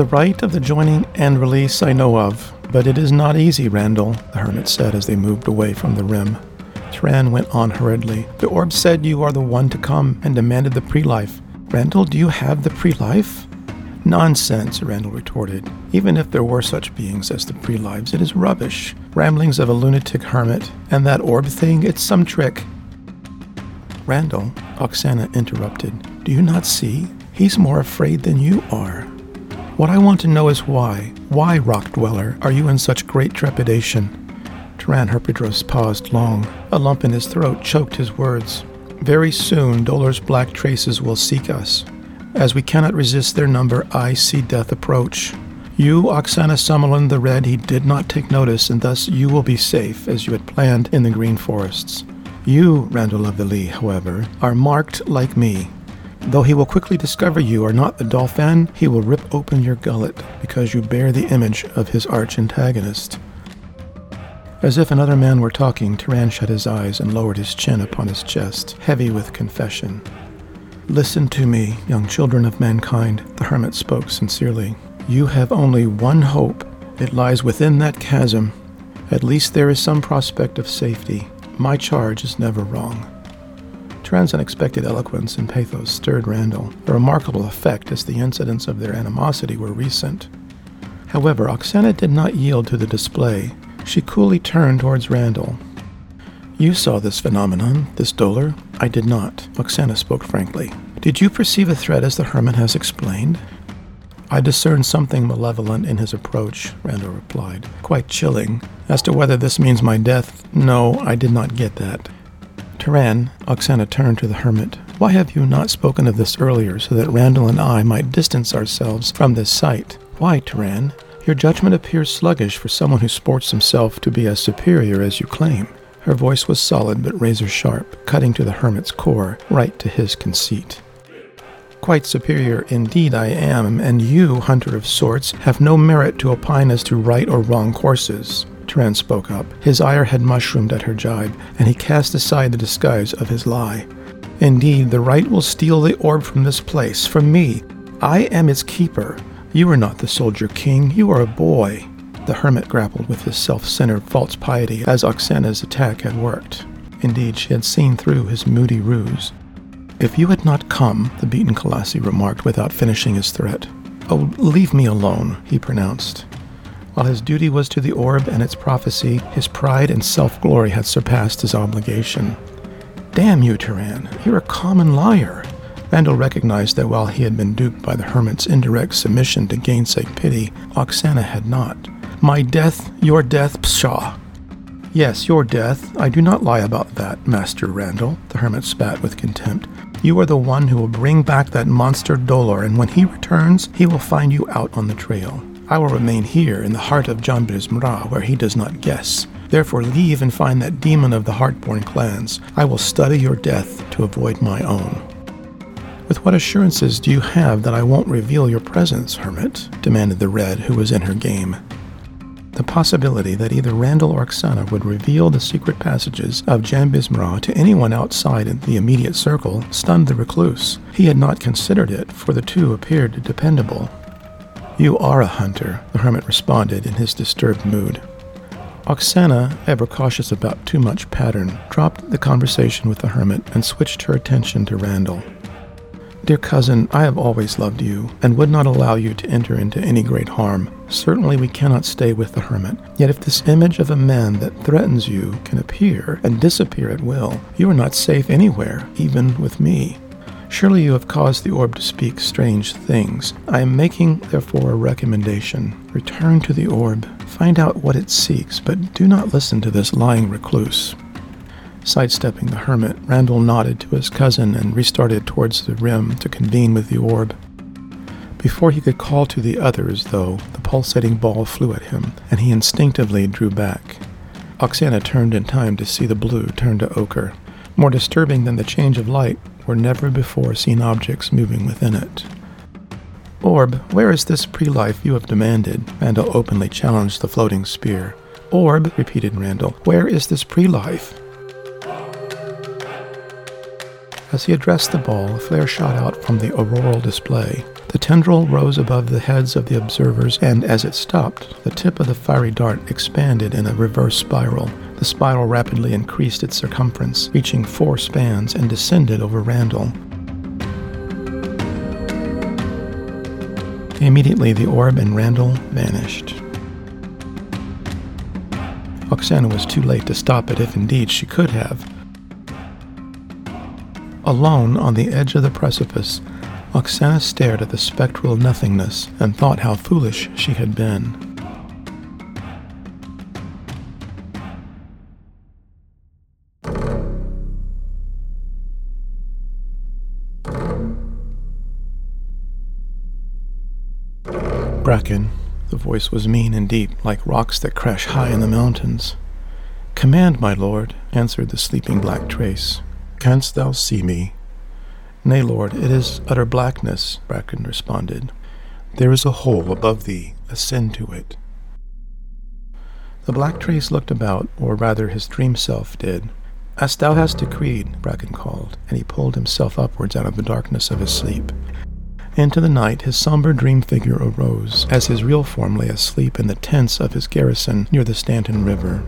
The rite of the joining and release I know of, but it is not easy, Randal, the hermit said as they moved away from the rim. Turan went on hurriedly. The orb said you are the one to come and demanded the pre life. Randal, do you have the pre life? Nonsense, Randal retorted. Even if there were such beings as the pre lives, it is rubbish. Ramblings of a lunatic hermit. And that orb thing, it's some trick. Randal, Oksana interrupted. Do you not see? He's more afraid than you are. What I want to know is why. Why, Rock Dweller, are you in such great trepidation? Turan Herpedros paused long. A lump in his throat choked his words. Very soon, Dolor's black traces will seek us. As we cannot resist their number, I see death approach. You, Oksana Summerlin the Red, he did not take notice, and thus you will be safe, as you had planned in the green forests. You, Randal of the Lee, however, are marked like me. Though he will quickly discover you are not the Dolphin, he will rip open your gullet because you bear the image of his arch antagonist. As if another man were talking, Turan shut his eyes and lowered his chin upon his chest, heavy with confession. Listen to me, young children of mankind, the hermit spoke sincerely. You have only one hope. It lies within that chasm. At least there is some prospect of safety. My charge is never wrong. Turan's unexpected eloquence and pathos stirred Randal, a remarkable effect as the incidents of their animosity were recent. However, Oksana did not yield to the display. She coolly turned towards Randal. You saw this phenomenon, this dolor. I did not. Oksana spoke frankly. Did you perceive a threat as the hermit has explained? I discerned something malevolent in his approach, Randal replied, quite chilling. As to whether this means my death, no, I did not get that. Turan, Oksana turned to the hermit. Why have you not spoken of this earlier so that Randal and I might distance ourselves from this sight? Why, Turan? Your judgment appears sluggish for someone who sports himself to be as superior as you claim. Her voice was solid but razor sharp, cutting to the hermit's core, right to his conceit. Quite superior indeed I am, and you, hunter of sorts, have no merit to opine as to right or wrong courses. Turan spoke up. His ire had mushroomed at her jibe, and he cast aside the disguise of his lie. Indeed, the right will steal the orb from this place, from me. I am its keeper. You are not the soldier king, you are a boy. The hermit grappled with his self centered false piety as Oksana's attack had worked. Indeed, she had seen through his moody ruse. If you had not come, the beaten Colossi remarked without finishing his threat. Oh, leave me alone, he pronounced. While his duty was to the orb and its prophecy, his pride and self glory had surpassed his obligation. Damn you, Turan, you're a common liar. Randal recognized that while he had been duped by the hermit's indirect submission to gainsake pity, Oksana had not. My death, your death, pshaw. Yes, your death. I do not lie about that, Master Randal, the hermit spat with contempt. You are the one who will bring back that monster Dolor, and when he returns, he will find you out on the trail. I will remain here in the heart of Jambres Mra, where he does not guess. Therefore, leave and find that demon of the heartborn clans. I will study your death to avoid my own. With what assurances do you have that I won't reveal your presence, hermit? demanded the Red, who was in her game. The possibility that either Randal or Oksana would reveal the secret passages of Jambres Mra to anyone outside the immediate circle stunned the recluse. He had not considered it, for the two appeared dependable. You are a hunter, the hermit responded in his disturbed mood. Oksana, ever cautious about too much pattern, dropped the conversation with the hermit and switched her attention to Randal. Dear cousin, I have always loved you, and would not allow you to enter into any great harm. Certainly we cannot stay with the hermit. Yet if this image of a man that threatens you can appear and disappear at will, you are not safe anywhere, even with me. Surely you have caused the orb to speak strange things. I am making, therefore, a recommendation. Return to the orb, find out what it seeks, but do not listen to this lying recluse. Sidestepping the hermit, Randal nodded to his cousin and restarted towards the rim to convene with the orb. Before he could call to the others, though, the pulsating ball flew at him, and he instinctively drew back. Oksana turned in time to see the blue turn to ochre. More disturbing than the change of light were never before seen objects moving within it. Orb, where is this pre life you have demanded? Randal openly challenged the floating spear. Orb, repeated Randal, where is this pre life? As he addressed the ball, a flare shot out from the auroral display. The tendril rose above the heads of the observers, and as it stopped, the tip of the fiery dart expanded in a reverse spiral. The spiral rapidly increased its circumference, reaching four spans, and descended over Randal. Immediately, the orb and Randal vanished. Oksana was too late to stop it if indeed she could have. Alone on the edge of the precipice, Oksana stared at the spectral nothingness and thought how foolish she had been. Bracken, the voice was mean and deep, like rocks that crash high in the mountains. Command, my lord, answered the sleeping black trace. Canst thou see me? Nay, Lord, it is utter blackness, Bracken responded. There is a hole above thee, ascend to it. The black trace looked about, or rather his dream self did. As thou hast decreed, Bracken called, and he pulled himself upwards out of the darkness of his sleep. Into the night his somber dream figure arose, as his real form lay asleep in the tents of his garrison near the Stanton River.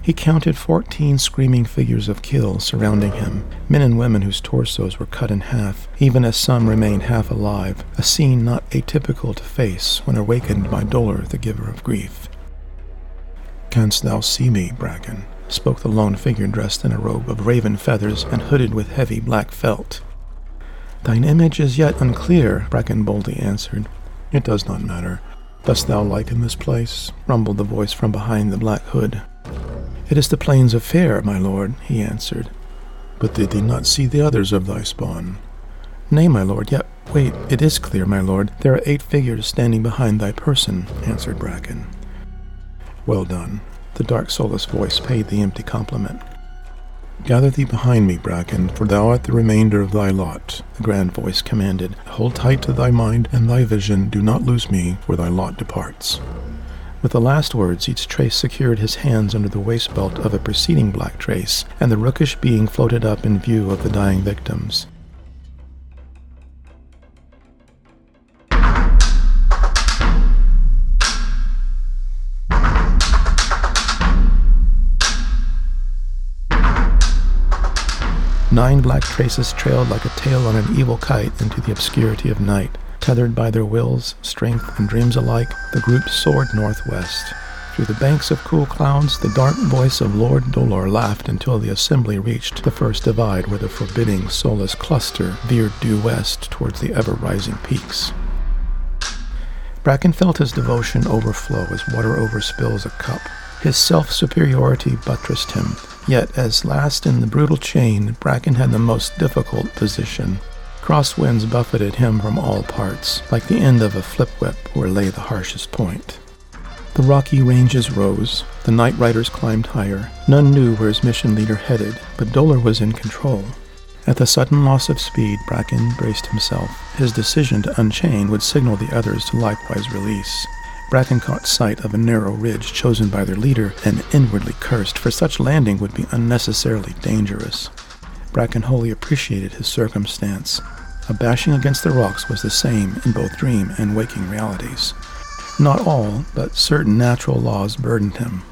He counted fourteen screaming figures of kill surrounding him, men and women whose torsos were cut in half, even as some remained half alive, a scene not atypical to face when awakened by Dolor, the giver of grief. Canst thou see me, Bracken? spoke the lone figure dressed in a robe of raven feathers and hooded with heavy black felt. Thine image is yet unclear, Bracken boldly answered. It does not matter. Dost thou liken this place? rumbled the voice from behind the black hood. It is the plains of Fair, my lord, he answered. But did thee not see the others of thy spawn? Nay, my lord, yet wait, it is clear, my lord. There are eight figures standing behind thy person, answered Bracken. Well done. The dark soulless voice paid the empty compliment. Gather thee behind me, Bracken, for thou art the remainder of thy lot, the grand voice commanded. Hold tight to thy mind and thy vision, do not lose me, for thy lot departs. With the last words, each trace secured his hands under the waist belt of a preceding black trace, and the rookish being floated up in view of the dying victims. Nine black traces trailed like a tail on an evil kite into the obscurity of night. Tethered by their wills, strength, and dreams alike, the group soared northwest. Through the banks of cool clouds, the dark voice of Lord Dolor laughed until the assembly reached the first divide where the forbidding, soulless cluster veered due west towards the ever rising peaks. Bracken felt his devotion overflow as water overspills a cup. His self superiority buttressed him, yet, as last in the brutal chain, Bracken had the most difficult position. Crosswinds buffeted him from all parts, like the end of a flip whip where lay the harshest point. The rocky ranges rose, the night riders climbed higher. None knew where his mission leader headed, but Dolor was in control. At the sudden loss of speed, Bracken braced himself. His decision to unchain would signal the others to likewise release. Bracken caught sight of a narrow ridge chosen by their leader and inwardly cursed, for such landing would be unnecessarily dangerous. Bracken wholly appreciated his circumstance. A bashing against the rocks was the same in both dream and waking realities. Not all, but certain natural laws burdened him.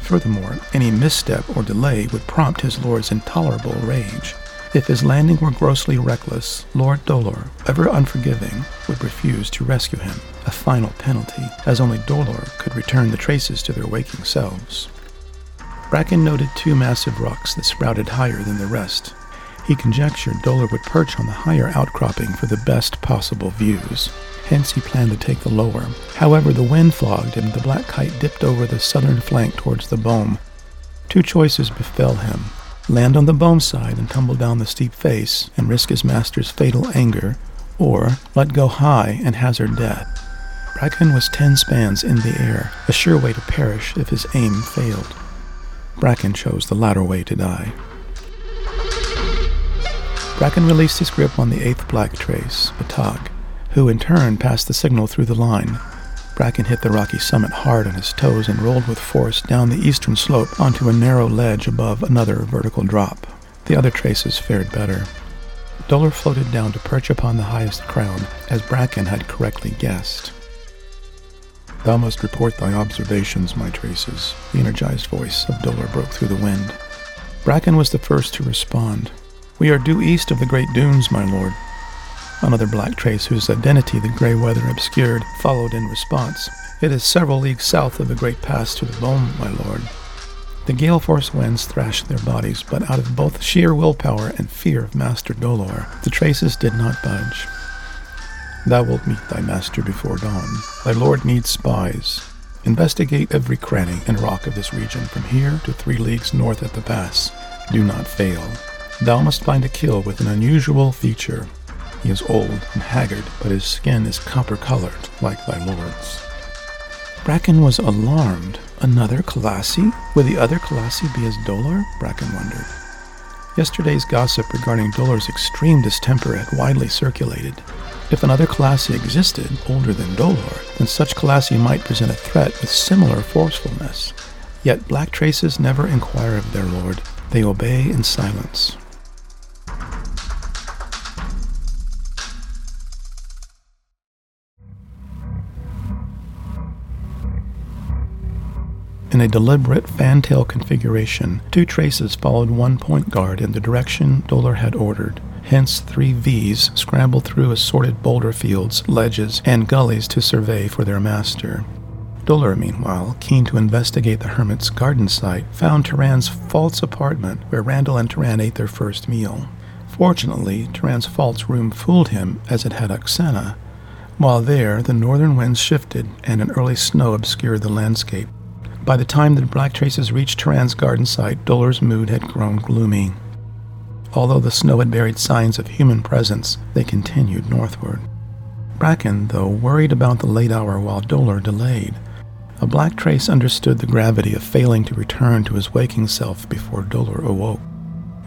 Furthermore, any misstep or delay would prompt his lord's intolerable rage. If his landing were grossly reckless, Lord Dolor, ever unforgiving, would refuse to rescue him, a final penalty, as only Dolor could return the traces to their waking selves. Bracken noted two massive rocks that sprouted higher than the rest, he conjectured Dolor would perch on the higher outcropping for the best possible views. Hence, he planned to take the lower. However, the wind fogged and the black kite dipped over the southern flank towards the Bohm. Two choices befell him land on the Bohm side and tumble down the steep face and risk his master's fatal anger, or let go high and hazard death. Bracken was ten spans in the air, a sure way to perish if his aim failed. Bracken chose the latter way to die. Bracken released his grip on the eighth black trace, Batag, who in turn passed the signal through the line. Bracken hit the rocky summit hard on his toes and rolled with force down the eastern slope onto a narrow ledge above another vertical drop. The other traces fared better. Dolor floated down to perch upon the highest crown, as Bracken had correctly guessed. Thou must report thy observations, my traces. The energized voice of Dolor broke through the wind. Bracken was the first to respond. We are due east of the great dunes, my lord. Another black trace, whose identity the gray weather obscured, followed in response. It is several leagues south of the great pass to the Bome, my lord. The gale force winds thrashed their bodies, but out of both sheer willpower and fear of Master Dolor, the traces did not budge. Thou wilt meet thy master before dawn. Thy lord needs spies. Investigate every cranny and rock of this region from here to three leagues north at the pass. Do not fail. Thou must find a kill with an unusual feature. He is old and haggard, but his skin is copper colored, like thy lord's. Bracken was alarmed. Another Colossi? Would the other Colossi be as Dolor? Bracken wondered. Yesterday's gossip regarding Dolor's extreme distemper had widely circulated. If another Colossi existed, older than Dolor, then such Colossi might present a threat with similar forcefulness. Yet black traces never inquire of their lord. They obey in silence. In a deliberate fantail configuration, two traces followed one point guard in the direction Dolor had ordered. Hence, three V's scrambled through assorted boulder fields, ledges, and gullies to survey for their master. Dolor, meanwhile, keen to investigate the hermit's garden site, found Turan's false apartment where Randal and Turan ate their first meal. Fortunately, Turan's false room fooled him as it had Oksana. While there, the northern winds shifted and an early snow obscured the landscape. By the time the black traces reached Turan's garden site, Dolor's mood had grown gloomy. Although the snow had buried signs of human presence, they continued northward. Bracken, though, worried about the late hour while Dolor delayed. A black trace understood the gravity of failing to return to his waking self before Dolor awoke.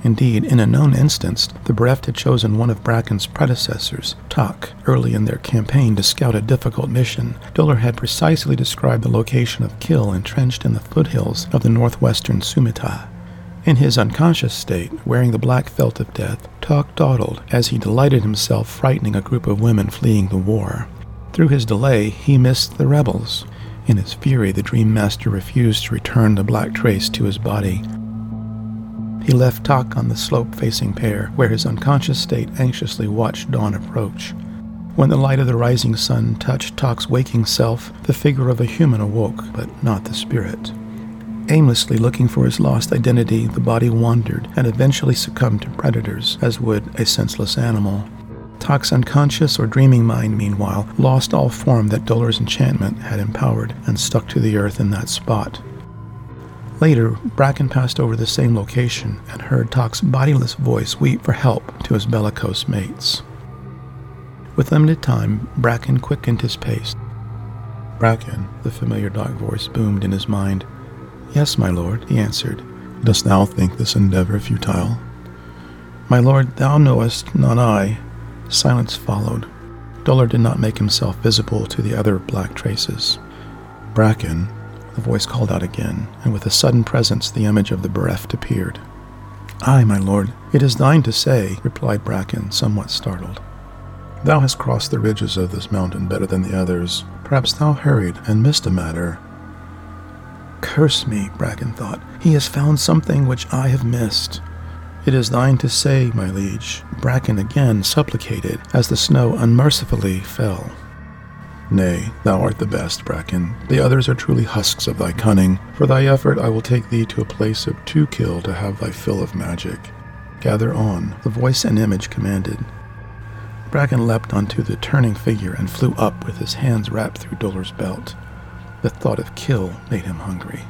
Indeed, in a known instance, the bereft had chosen one of Bracken's predecessors, Tak, early in their campaign to scout a difficult mission. Dolor had precisely described the location of Kill entrenched in the foothills of the northwestern Sumita. In his unconscious state, wearing the black felt of death, Tak dawdled as he delighted himself frightening a group of women fleeing the war. Through his delay, he missed the rebels. In his fury, the Dream Master refused to return the black trace to his body, he left Tak on the slope facing Pear, where his unconscious state anxiously watched dawn approach. When the light of the rising sun touched Tak's waking self, the figure of a human awoke, but not the spirit. Aimlessly looking for his lost identity, the body wandered and eventually succumbed to predators, as would a senseless animal. Tak's unconscious or dreaming mind, meanwhile, lost all form that Dolor's enchantment had empowered and stuck to the earth in that spot. Later, Bracken passed over the same location and heard Tak's bodiless voice weep for help to his bellicose mates. With limited time, Bracken quickened his pace. Bracken, the familiar dark voice boomed in his mind. Yes, my lord, he answered. Dost thou think this endeavor futile? My lord, thou knowest, not I. Silence followed. Dolor did not make himself visible to the other black traces. Bracken, the voice called out again, and with a sudden presence the image of the bereft appeared. Ay, my lord, it is thine to say, replied Bracken, somewhat startled. Thou hast crossed the ridges of this mountain better than the others. Perhaps thou hurried and missed a matter. Curse me, Bracken thought. He has found something which I have missed. It is thine to say, my liege, Bracken again supplicated as the snow unmercifully fell. Nay, thou art the best, Bracken. The others are truly husks of thy cunning. For thy effort I will take thee to a place of two kill to have thy fill of magic. Gather on, the voice and image commanded. Bracken leapt onto the turning figure and flew up with his hands wrapped through Dolor's belt. The thought of kill made him hungry.